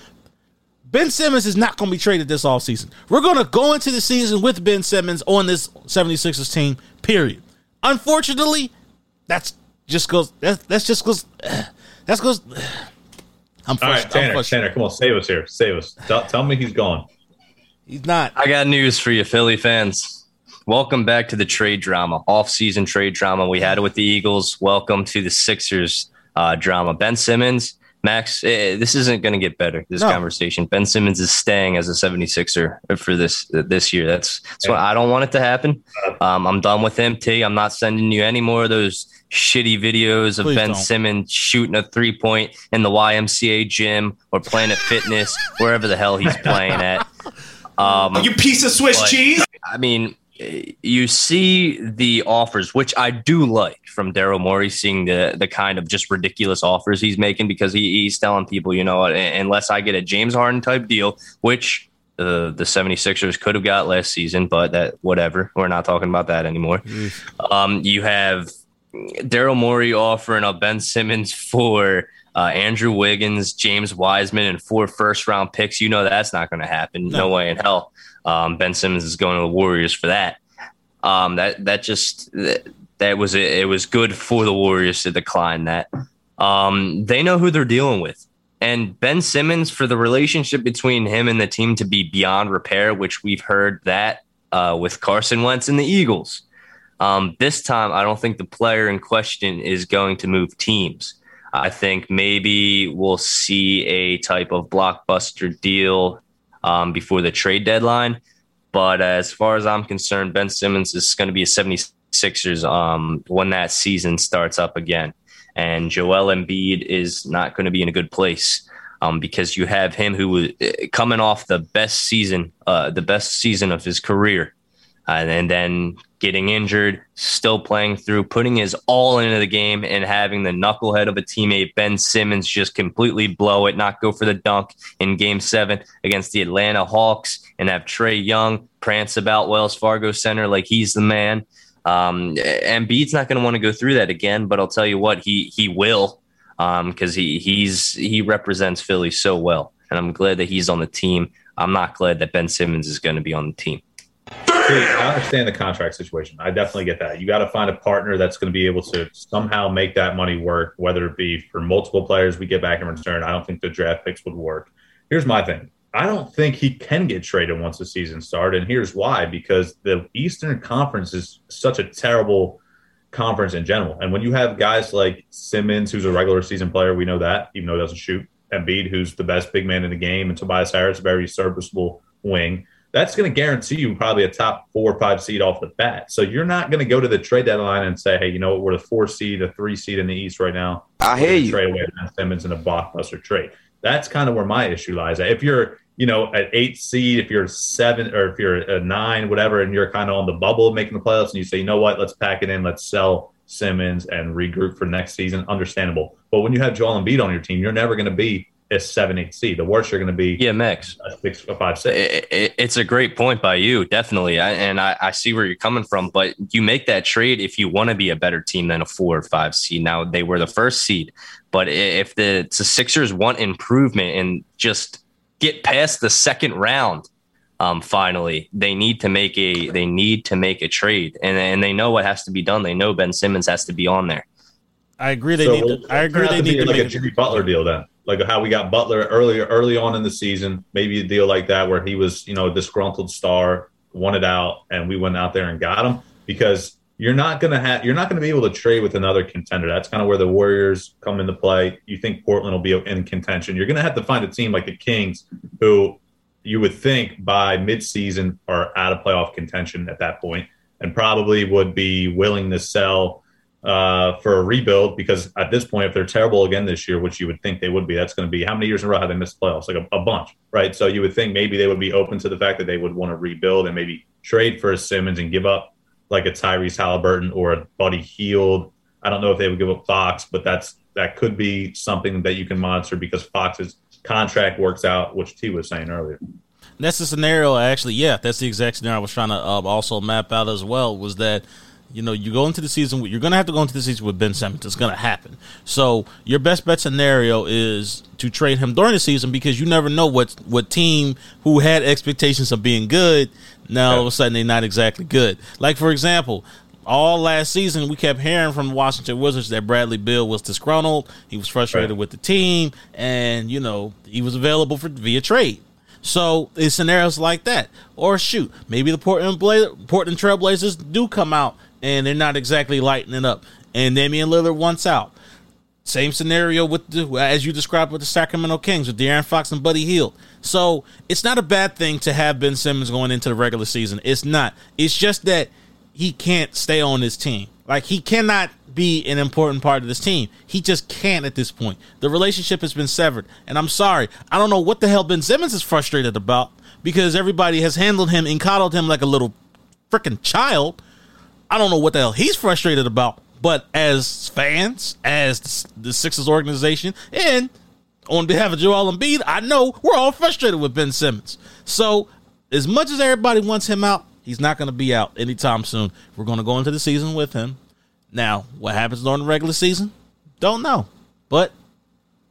Ben Simmons is not going to be traded this offseason. We're going to go into the season with Ben Simmons on this 76ers team, period. Unfortunately, that's just goes that's, that's just goes that's goes I'm frustrated. All right, Tanner, Tanner, come on, save us here. Save us. Tell, tell me he's gone. He's not. I got news for you, Philly fans. Welcome back to the trade drama, off-season trade drama. We had it with the Eagles. Welcome to the Sixers uh, drama. Ben Simmons, Max, eh, this isn't going to get better. This no. conversation. Ben Simmons is staying as a 76er for this this year. That's that's yeah. what I don't want it to happen. Um, I'm done with him. T. I'm not sending you any more of those shitty videos of Please Ben don't. Simmons shooting a three point in the YMCA gym or Planet Fitness, wherever the hell he's playing at. Um, you piece of Swiss cheese. I mean, you see the offers, which I do like from Daryl Morey, seeing the the kind of just ridiculous offers he's making because he, he's telling people, you know, unless I get a James Harden type deal, which the the 76ers could have got last season, but that whatever. We're not talking about that anymore. Um, you have Daryl Morey offering a Ben Simmons for uh, Andrew Wiggins, James Wiseman, and four first round picks. You know that's not going to happen. No. no. way in hell. Um, ben Simmons is going to the Warriors for that. Um, that that just that, that was it. It was good for the Warriors to decline that. Um, they know who they're dealing with. And Ben Simmons, for the relationship between him and the team to be beyond repair, which we've heard that uh, with Carson Wentz and the Eagles. Um, this time, I don't think the player in question is going to move teams. I think maybe we'll see a type of blockbuster deal um, before the trade deadline. But as far as I'm concerned, Ben Simmons is going to be a 76ers um, when that season starts up again. And Joel Embiid is not going to be in a good place um, because you have him who was uh, coming off the best season, uh, the best season of his career uh, and then getting injured, still playing through, putting his all into the game, and having the knucklehead of a teammate, Ben Simmons, just completely blow it, not go for the dunk in game seven against the Atlanta Hawks, and have Trae Young prance about Wells Fargo Center like he's the man. Um, Embiid's not going to want to go through that again, but I'll tell you what, he he will because um, he he's he represents Philly so well, and I'm glad that he's on the team. I'm not glad that Ben Simmons is going to be on the team. I understand the contract situation. I definitely get that. You got to find a partner that's going to be able to somehow make that money work, whether it be for multiple players we get back in return. I don't think the draft picks would work. Here's my thing. I don't think he can get traded once the season starts, and here's why: because the Eastern Conference is such a terrible conference in general. And when you have guys like Simmons, who's a regular season player, we know that, even though he doesn't shoot, Embiid, who's the best big man in the game, and Tobias Harris, very serviceable wing that's going to guarantee you probably a top four or five seed off the bat. So you're not going to go to the trade deadline and say, hey, you know what, we're the four seed, the three seed in the East right now. I hear you. Trade away Ben Simmons in a blockbuster trade. That's kind of where my issue lies. If you're, you know, at eight seed, if you're seven or if you're a nine, whatever, and you're kind of on the bubble of making the playoffs, and you say, you know what, let's pack it in, let's sell Simmons and regroup for next season, understandable. But when you have Joel Embiid on your team, you're never going to be a seven eight seed. The worst you're going to be. Yeah, Max. Six five six. It, it, it's a great point by you, definitely, I, and I, I, see where you're coming from. But you make that trade if you want to be a better team than a four or five seed. Now they were the first seed, but if the, the Sixers want improvement and just get past the second round. Um, finally, they need to make a they need to make a trade, and and they know what has to be done. They know Ben Simmons has to be on there. I agree. They so need. To, I agree. They need to like make a Jimmy Butler deal then like how we got Butler earlier early on in the season, maybe a deal like that where he was, you know, a disgruntled star, wanted out, and we went out there and got him because you're not gonna have you're not gonna be able to trade with another contender. That's kind of where the Warriors come into play. You think Portland will be in contention. You're gonna have to find a team like the Kings who you would think by midseason are out of playoff contention at that point and probably would be willing to sell uh, for a rebuild because at this point, if they're terrible again this year, which you would think they would be, that's going to be how many years in a row have they missed playoffs? Like a, a, bunch, right? So you would think maybe they would be open to the fact that they would want to rebuild and maybe trade for a Simmons and give up like a Tyrese Haliburton or a Buddy Hield. I don't know if they would give up Fox, but that's that could be something that you can monitor because Fox's contract works out, which T was saying earlier. That's the scenario. Actually, yeah, that's the exact scenario I was trying to uh, also map out as well. Was that you know, you go into the season. You're going to have to go into the season with Ben Simmons. It's going to happen. So your best bet scenario is to trade him during the season because you never know what what team who had expectations of being good now all of a sudden they're not exactly good. Like for example, all last season we kept hearing from the Washington Wizards that Bradley Beal was disgruntled. He was frustrated right. with the team, and you know he was available for via trade. So it's scenarios like that. Or shoot, maybe the Portland Bla- Portland Trailblazers do come out and they're not exactly lighting it up. And Damian Lillard wants out. Same scenario with the, as you described with the Sacramento Kings with De'Aaron Fox and Buddy Hield. So it's not a bad thing to have Ben Simmons going into the regular season. It's not. It's just that he can't stay on this team. Like he cannot be an important part of this team. He just can't at this point. The relationship has been severed. And I'm sorry. I don't know what the hell Ben Simmons is frustrated about because everybody has handled him and coddled him like a little freaking child I don't know what the hell he's frustrated about, but as fans, as the Sixers organization, and on behalf of Joel Embiid, I know we're all frustrated with Ben Simmons. So, as much as everybody wants him out, he's not going to be out anytime soon. We're going to go into the season with him. Now, what happens during the regular season? Don't know. But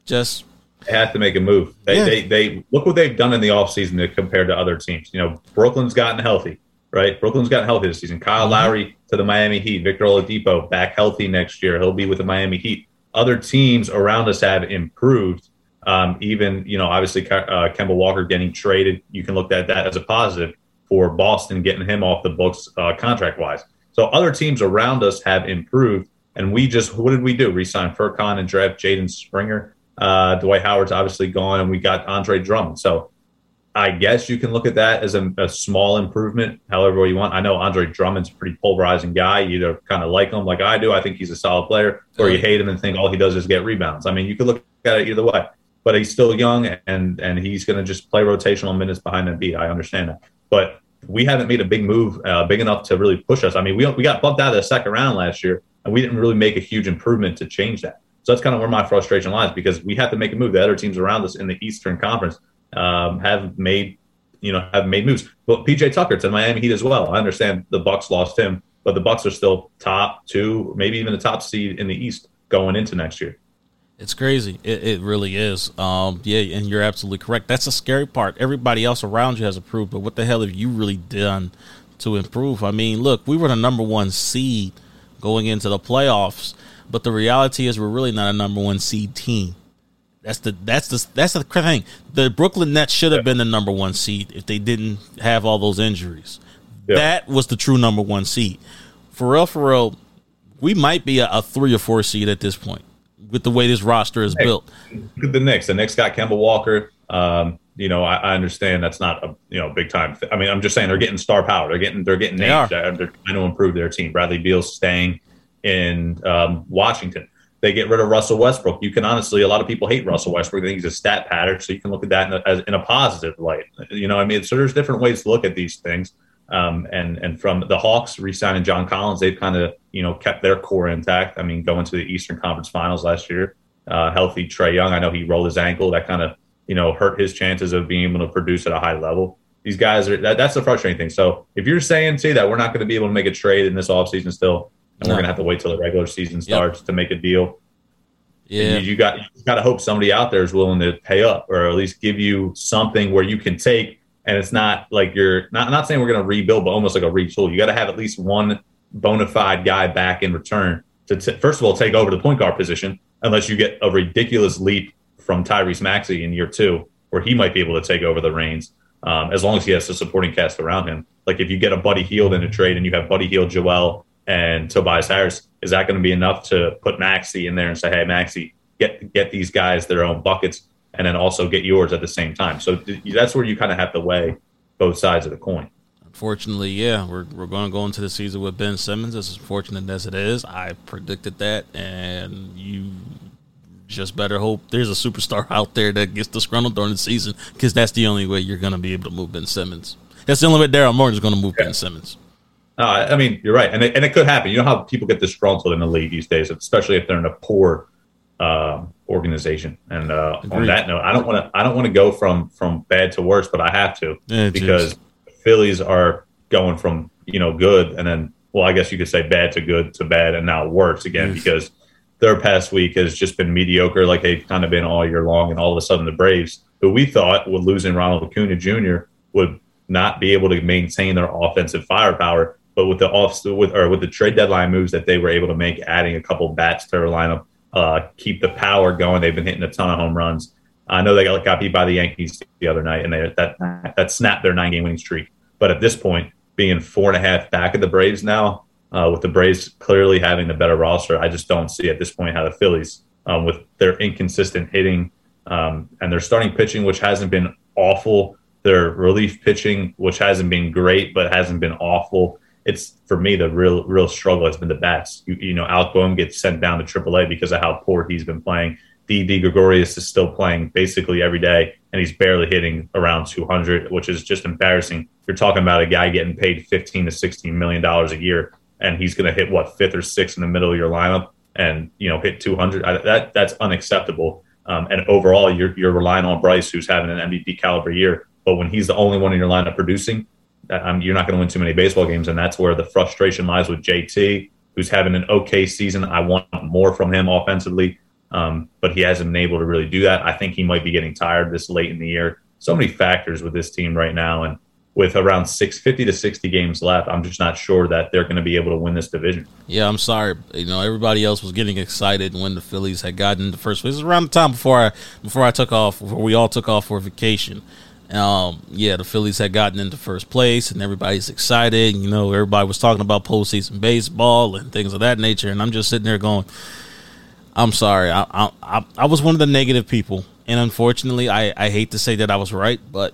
Just they have to make a move. They, Yeah. they, they look what they've done in the offseason compared to other teams. You know, Brooklyn's gotten healthy, right? Brooklyn's gotten healthy this season. Kyle. Lowry to the Miami Heat. Victor Oladipo back healthy next year. He'll be with the Miami Heat. Other teams around us have improved. Um, even, you know, obviously uh, Kemba Walker getting traded. You can look at that as a positive for Boston getting him off the books uh, contract wise. So other teams around us have improved. And we just, what did we do? Resign Furkan and draft Jaden Springer. Uh, Dwight Howard's obviously gone, and we got Andre Drummond. So I guess you can look at that as a, a small improvement, however you want. I know Andre Drummond's a pretty polarizing guy. You either kind of like him like I do, I think he's a solid player, or you hate him and think all he does is get rebounds. I mean, you could look at it either way. But he's still young, and and he's going to just play rotational minutes behind Embiid. I understand that, but we haven't made a big move, uh, big enough to really push us. I mean, we we got bumped out of the second round last year, and we didn't really make a huge improvement to change that. So that's kind of where my frustration lies because we have to make a move. The other teams around us in the Eastern Conference um, have made, you know, have made moves. But PJ Tucker to Miami Heat as well. I understand the Bucks lost him, but the Bucks are still top two, maybe even the top seed in the East going into next year. It's crazy. It, it really is. Um, yeah, and you're absolutely correct. That's a scary part. Everybody else around you has improved, but what the hell have you really done to improve? I mean, look, we were the number one seed going into the playoffs, but the reality is we're really not a number one seed team. That's the that's the that's the thing. The Brooklyn Nets should have been the number one seed if they didn't have all those injuries. Yeah. That was the true number one seed. For real, for real, we might be a, a three or four seed at this point with the way this roster is Hey. built. Look at the Knicks. The Knicks got Kemba Walker. Um, you know, I, I understand that's not a you know big time. I mean, I'm just saying they're getting star power. They're getting they're getting They names. They're, they're trying to improve their team. Bradley Beal's staying in um, Washington. They get rid of Russell Westbrook. You can honestly, a lot of people hate Russell Westbrook. They think he's a stat pattern, so you can look at that in a, as, in a positive light. You know, I mean, so there's different ways to look at these things. Um, and and from the Hawks re-signing John Collins, they've kind of you know kept their core intact. I mean, going to the Eastern Conference Finals last year, uh, healthy Trae Young. I know he rolled his ankle. That kind of you know hurt his chances of being able to produce at a high level. These guys are that, that's the frustrating thing. So if you're saying see that we're not going to be able to make a trade in this offseason still, and No. we're going to have to wait till the regular season starts to make a deal, Yeah, you, you got you got to hope somebody out there is willing to pay up or at least give you something where you can take. And it's not like you're not not saying we're going to rebuild but almost like a retool. You got to have at least one bona fide guy back in return to t- first of all take over the point guard position unless you get a ridiculous leap from Tyrese Maxey in year two where he might be able to take over the reins um, as long as he has the supporting cast around him. Like if you get a Buddy Hield in a trade and you have Buddy Hield Joel and Tobias Harris, is that going to be enough to put Maxey in there and say, "Hey, Maxey, get get these guys their own buckets, and then also get yours at the same time"? So th- that's where you kind of have to weigh both sides of the coin. unfortunately, yeah, we're we're going to go into the season with Ben Simmons. As fortunate as it is, I predicted that, and you just better hope there's a superstar out there that gets disgruntled during the season, because that's the only way you're going to be able to move Ben Simmons. That's the only way Daryl Morey is going to move Ben Simmons. Uh, I mean, you're right, and it, and it could happen. You know how people get disgruntled in the league these days, especially if they're in a poor uh, organization. And uh, on that note, I don't want to I don't want to go from from bad to worse, but I have to Yeah, because Phillies are going from you know good and then well, I guess you could say bad to good to bad and now worse again Yes. because their past week has just been mediocre, like they've kind of been all year long, and all of a sudden the Braves, who we thought with losing Ronald Acuna Jr. would not be able to maintain their offensive firepower, but with the off with or with the trade deadline moves that they were able to make, adding a couple bats to their lineup, uh, keep the power going. They've been hitting a ton of home runs. I know they got, got beat by the Yankees the other night, and they that that snapped their nine game winning streak. But at this point, being four and a half back of the Braves now, uh, with the Braves clearly having the better roster, I just don't see at this point how the Phillies, um, with their inconsistent hitting um, and their starting pitching, which hasn't been awful, their relief pitching, which hasn't been great but hasn't been awful. It's for me the real real struggle has been the bats. You, you know, Alec Bohm gets sent down to AAA because of how poor he's been playing. Didi Gregorius is still playing basically every day, and he's barely hitting around 200, which is just embarrassing. You're talking about a guy getting paid 15 to 16 million dollars a year, and he's going to hit what fifth or sixth in the middle of your lineup, and you know hit 200. I, that that's unacceptable. Um, and overall, you're you're relying on Bryce, who's having an MVP caliber year, but when he's the only one in your lineup producing, um, you're not going to win too many baseball games, and that's where the frustration lies with JT, who's having an okay season. I want more from him offensively. um, but he hasn't been able to really do that. I think he might be getting tired this late in the year. So many factors with this team right now, and with around 650 to 60 games left, I'm just not sure that they're going to be able to win this division. Yeah, I'm sorry. You know, everybody else was getting excited when the Phillies had gotten the first place. It was around the time before I before I took off, before we all took off for vacation. Um, yeah, the Phillies had gotten into first place, and everybody's excited. You know, everybody was talking about postseason baseball and things of that nature, and I'm just sitting there going, "I'm sorry, I I, I, was one of the negative people, and unfortunately, I, I hate to say that I was right, but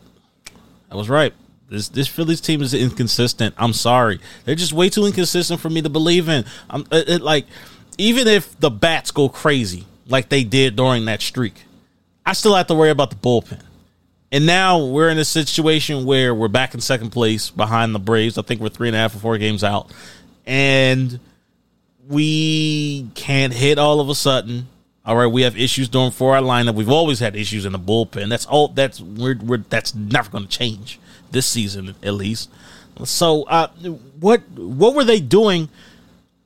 I was right. This this Phillies team is inconsistent. I'm sorry. They're just way too inconsistent for me to believe in. I'm it, it, like even if the bats go crazy like they did during that streak, I still have to worry about the bullpen. And now we're in a situation where we're back in second place behind the Braves. I think we're three and a half or four games out. And we can't hit all of a sudden. All right, we have issues during for our lineup. We've always had issues in the bullpen. That's all. That's we're, we're that's never going to change this season at least. So, uh, what what were they doing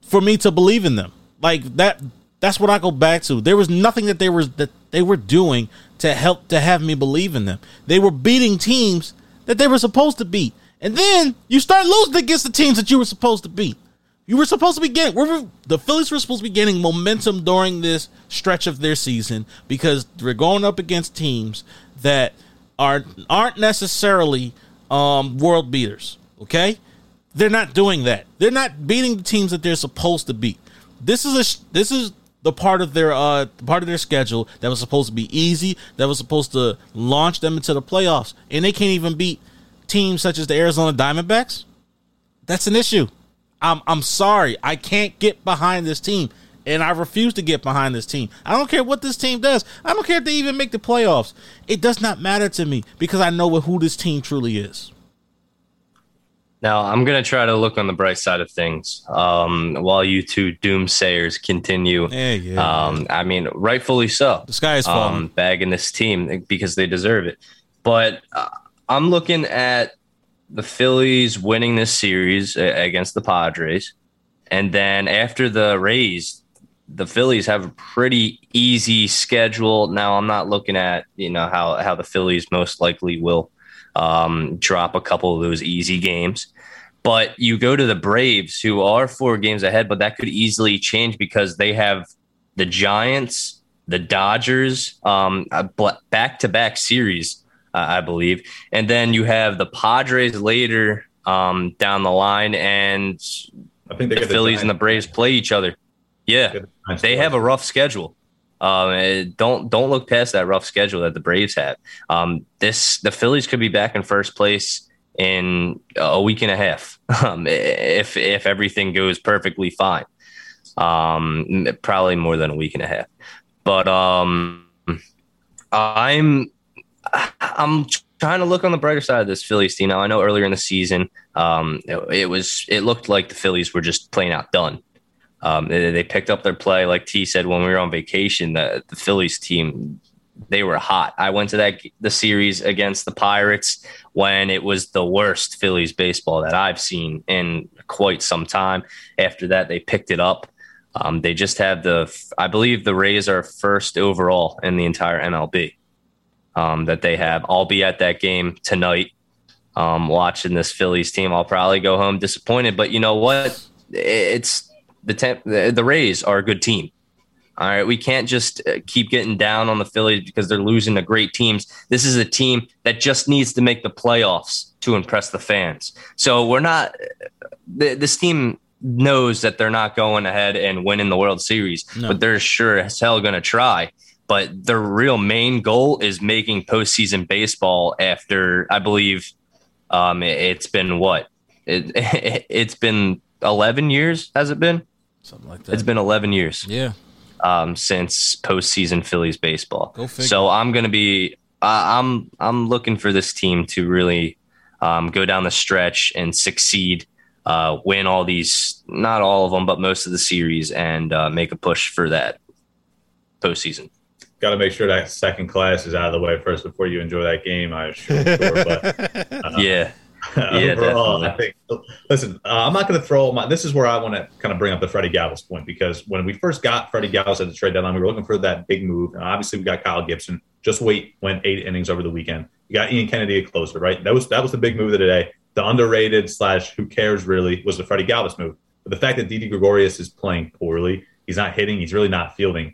for me to believe in them? Like that. That's what I go back to. There was nothing that they were that they were doing to help to have me believe in them. They were beating teams that they were supposed to beat, and then you start losing against the teams that you were supposed to beat. You were supposed to be getting we're, the Phillies were supposed to be getting momentum during this stretch of their season because they're going up against teams that are aren't necessarily um, world beaters. Okay, they're not doing that. They're not beating the teams that they're supposed to beat. This is a this is the part of their uh part of their schedule that was supposed to be easy, that was supposed to launch them into the playoffs, and they can't even beat teams such as the Arizona Diamondbacks. That's an issue. I'm I'm sorry, I can't get behind this team, and I refuse to get behind this team. I don't care what this team does. I don't care if they even make the playoffs. It does not matter to me because I know who this team truly is. Now I'm gonna try to look on the bright side of things. Um, while you two doomsayers continue, yeah, yeah, um, I mean, rightfully so. The sky is falling. Um, bagging this team because they deserve it. But uh, I'm looking at the Phillies winning this series against the Padres, and then after the Rays, the Phillies have a pretty easy schedule. Now I'm not looking at you know how how the Phillies most likely will um, drop a couple of those easy games. But you go to the Braves, who are four games ahead, but that could easily change because they have the Giants, the Dodgers, um, back to back series, uh, I believe. And then you have the Padres later um, down the line, and I think the Phillies the and the Braves play each other. Yeah, they have a rough schedule. Um, don't don't look past that rough schedule that the Braves have. Um, this the Phillies could be back in first place in a week and a half um, if if everything goes perfectly fine. Um, probably more than a week and a half. But um, I'm I'm trying to look on the brighter side of this Phillies team. Now I know earlier in the season, um, it, it was it looked like the Phillies were just playing out done. Um, they, they, picked up their play, like T said when we were on vacation. The, the Phillies team, they were hot. I went to that the series against the Pirates when it was the worst Phillies baseball that I've seen in quite some time. After that, they picked it up. Um, they just have the, I believe the Rays are first overall in the entire MLB um, that they have. I'll be at that game tonight. Um, watching this Phillies team, I'll probably go home disappointed. But you know what? It's the, temp, the the Rays are a good team. All right, we can't just uh, keep getting down on the Phillies because they're losing to great teams. This is a team that just needs to make the playoffs to impress the fans. So we're not. This team knows that they're not going ahead and winning the World Series, no. but they're sure as hell going to try. But their real main goal is making postseason baseball. After I believe um, it, has been what it, it, has been eleven years. Has it been? Something like that. It's been 11 years. Yeah. Um, since postseason Phillies baseball. So I'm going to be, uh, I'm, I'm looking for this team to really um, go down the stretch and succeed, uh, win all these, not all of them, but most of the series, and uh, make a push for that postseason. Got to make sure that second class is out of the way first before you enjoy that game. I'm sure, but uh, yeah. Yeah, overall. I think. Listen, uh, I'm not going to throw my. This is where I want to kind of bring up the Freddie Galvis point because when we first got Freddie Galvis at the trade deadline, we were looking for that big move, and obviously we got Kyle Gibson. Just wait, went eight innings over the weekend. You got Ian Kennedy a closer, right? That was that was the big move of the day. The underrated slash who cares really was the Freddie Galvis move. But the fact that Didi Gregorius is playing poorly, he's not hitting, he's really not fielding.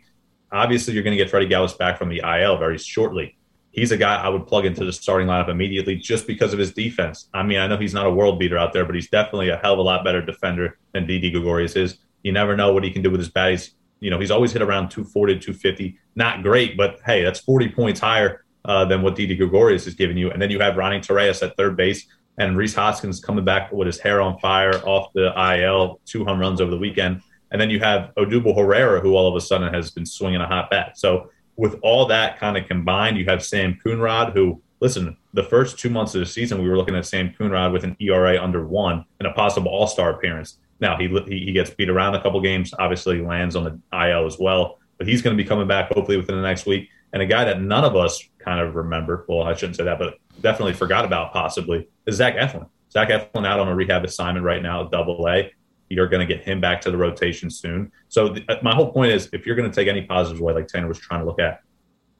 Obviously, you're going to get Freddie Galvis back from the IL very shortly. He's a guy I would plug into the starting lineup immediately just because of his defense. I mean, I know he's not a world beater out there, but he's definitely a hell of a lot better defender than Didi Gregorius is. You never know what he can do with his bat. He's, you know, he's always hit around 240, 250. Not great, but hey, that's 40 points higher uh, than what Didi Gregorius is giving you. And then you have Ronnie Torreyes at third base and Rhys Hoskins coming back with his hair on fire off the IL, two home runs over the weekend. And then you have Odubel Herrera, who all of a sudden has been swinging a hot bat. So with all that kind of combined, you have Sam Coonrod, who, listen, the first two months of the season, we were looking at Sam Coonrod with an ERA under one and a possible All Star appearance. Now he he gets beat around a couple games, obviously lands on the IL as well, but he's going to be coming back hopefully within the next week. And a guy that none of us kind of remember, well, I shouldn't say that, but definitely forgot about possibly is Zach Eflin. Zach Eflin out on a rehab assignment right now Double A. You're going to get him back to the rotation soon. So th- my whole point is, if you're going to take any positives away, like Tanner was trying to look at,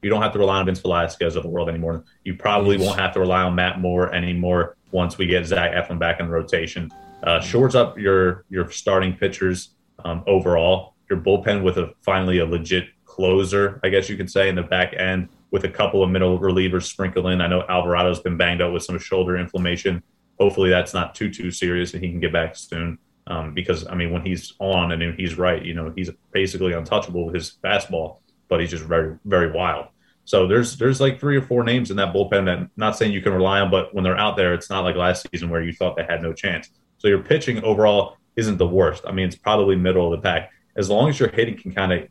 you don't have to rely on Vince Velasquez of the world anymore. You probably won't have to rely on Matt Moore anymore once we get Zach Eflin back in the rotation. Uh, shores up your your starting pitchers um, overall. Your bullpen with a finally a legit closer, I guess you could say, in the back end with a couple of middle relievers sprinkled in. I know Alvarado's been banged up with some shoulder inflammation. Hopefully that's not too too serious and he can get back soon. Um, because I mean, when he's on and he's right, you know, he's basically untouchable with his fastball, but he's just very very wild. So there's there's like three or four names in that bullpen that I'm not saying you can rely on, but when they're out there, it's not like last season where you thought they had no chance. So your pitching overall isn't the worst. I mean, it's probably middle of the pack. As long as your hitting can kind of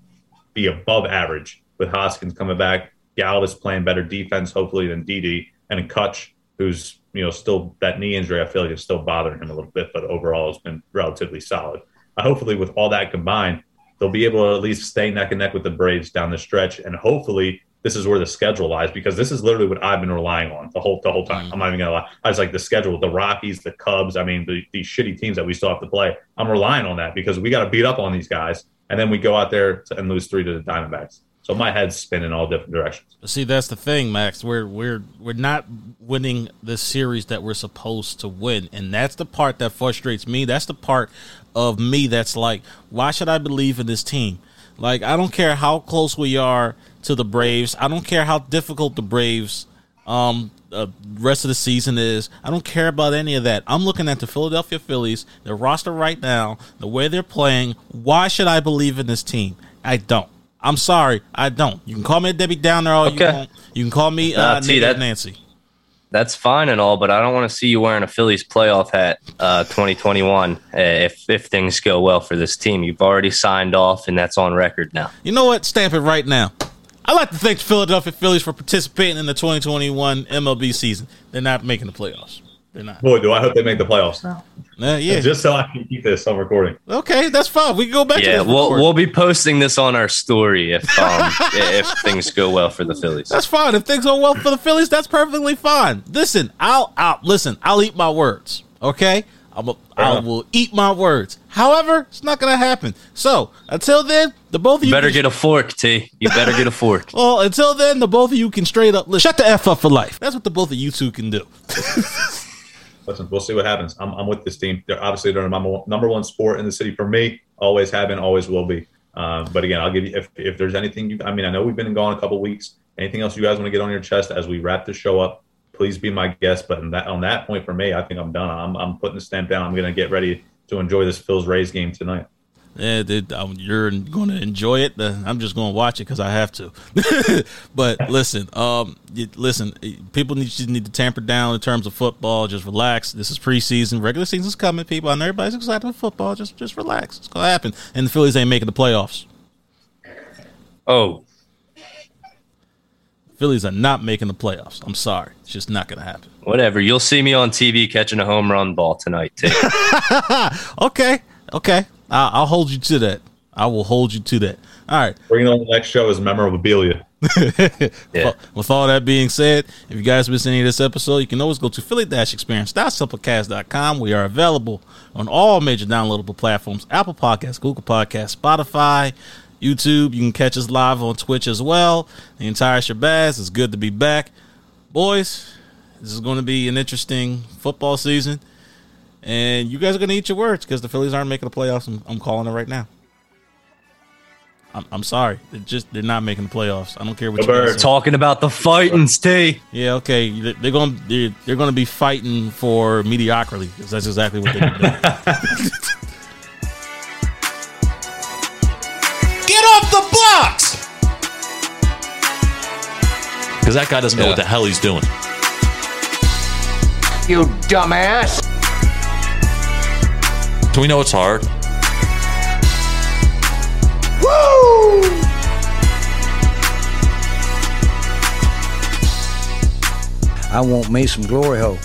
be above average with Hoskins coming back, Galvis playing better defense, hopefully, than Didi and Cutch, who's, you know, still that knee injury, I feel like is still bothering him a little bit, but overall has been relatively solid. Uh, hopefully, with all that combined, they'll be able to at least stay neck and neck with the Braves down the stretch. And hopefully, this is where the schedule lies because this is literally what I've been relying on the whole the whole time. I'm not even gonna lie. I was like the schedule, the Rockies, the Cubs. I mean, the, these shitty teams that we still have to play. I'm relying on that because we got to beat up on these guys, and then we go out there and lose three to the Diamondbacks. So my head's spinning all different directions. See, that's the thing, Max. We're we're we're not winning the series that we're supposed to win, and that's the part that frustrates me. That's the part of me that's like, why should I believe in this team? Like, I don't care how close we are to the Braves. I don't care how difficult the Braves um uh, rest of the season is. I don't care about any of that. I'm looking at the Philadelphia Phillies, their roster right now, the way they're playing. Why should I believe in this team? I don't. I'm sorry, I don't. You can call me a Debbie Downer all you Okay. want. You can call me uh, Nah, see, that- Nancy. That's fine and all, but I don't want to see you wearing a Phillies playoff hat uh, 2021 uh, if if things go well for this team. You've already signed off, and that's on record now. You know what? Stamp it right now. I'd like to thank the Philadelphia Phillies for participating in the 2021 MLB season. They're not making the playoffs. They're not. Boy, do I hope they make the playoffs now. Uh, yeah. Just so I can keep this on recording. Okay, that's fine. We can go back to Yeah, we'll we'll be posting this on our story if um, if things go well for the Phillies. That's fine. If things go well for the Phillies, that's perfectly fine. Listen, I'll, I'll listen. I'll eat my words. Okay, I'm a, I enough. will eat my words. However, it's not going to happen. So until then, the both of you You better can- get a fork, T. You better get a fork. Well, until then, the both of you can straight up listen, shut the f up for life. That's what the both of you two can do. Listen, we'll see what happens. I'm, I'm with this team. They're obviously they're the number one, number one sport in the city for me. Always have been, always will be. Um, but again, I'll give you if, if there's anything you. I mean, I know we've been gone a couple weeks. Anything else you guys want to get on your chest as we wrap the show up? Please be my guest. But on that on that point for me, I think I'm done. I'm I'm putting the stamp down. I'm going to get ready to enjoy this Phil's Rays game tonight. Yeah, dude, you're going to enjoy it. I'm just going to watch it because I have to. but listen, um, listen, people need just need to tamper down in terms of football. Just relax. This is preseason. Regular season's coming, people. I know everybody's excited for football. Just just relax. It's gonna happen. And the Phillies ain't making the playoffs. Oh, Phillies are not making the playoffs. I'm sorry. It's just not gonna happen. whatever. You'll see me on TV catching a home run ball tonight, T. Okay, okay. I, I'll hold you to that. I will hold you to that. All right. Bringing on the next show is memorabilia. Yeah. With all that being said, if you guys missed any of this episode, you can always go to philly-experience.simplecast.com. We are available on all major downloadable platforms Apple Podcasts, Google Podcasts, Spotify, YouTube. You can catch us live on Twitch as well. The entire Shabazz. It's good to be back. Boys, this is going to be an interesting football season. And you guys are going to eat your words because the Phillies aren't making the playoffs. I'm, I'm calling it right now. I'm, I'm sorry. They're just they're not making the playoffs. I don't care what you Bird. guys say. Talking about the fighting, T. Yeah, okay. They're they're going they're, they're going to be fighting for mediocrity because that's exactly what they're doing. Get off the blocks! Because that guy doesn't know what the hell he's doing. You dumbass. Do we know it's hard? Woo! I want me some glory hole.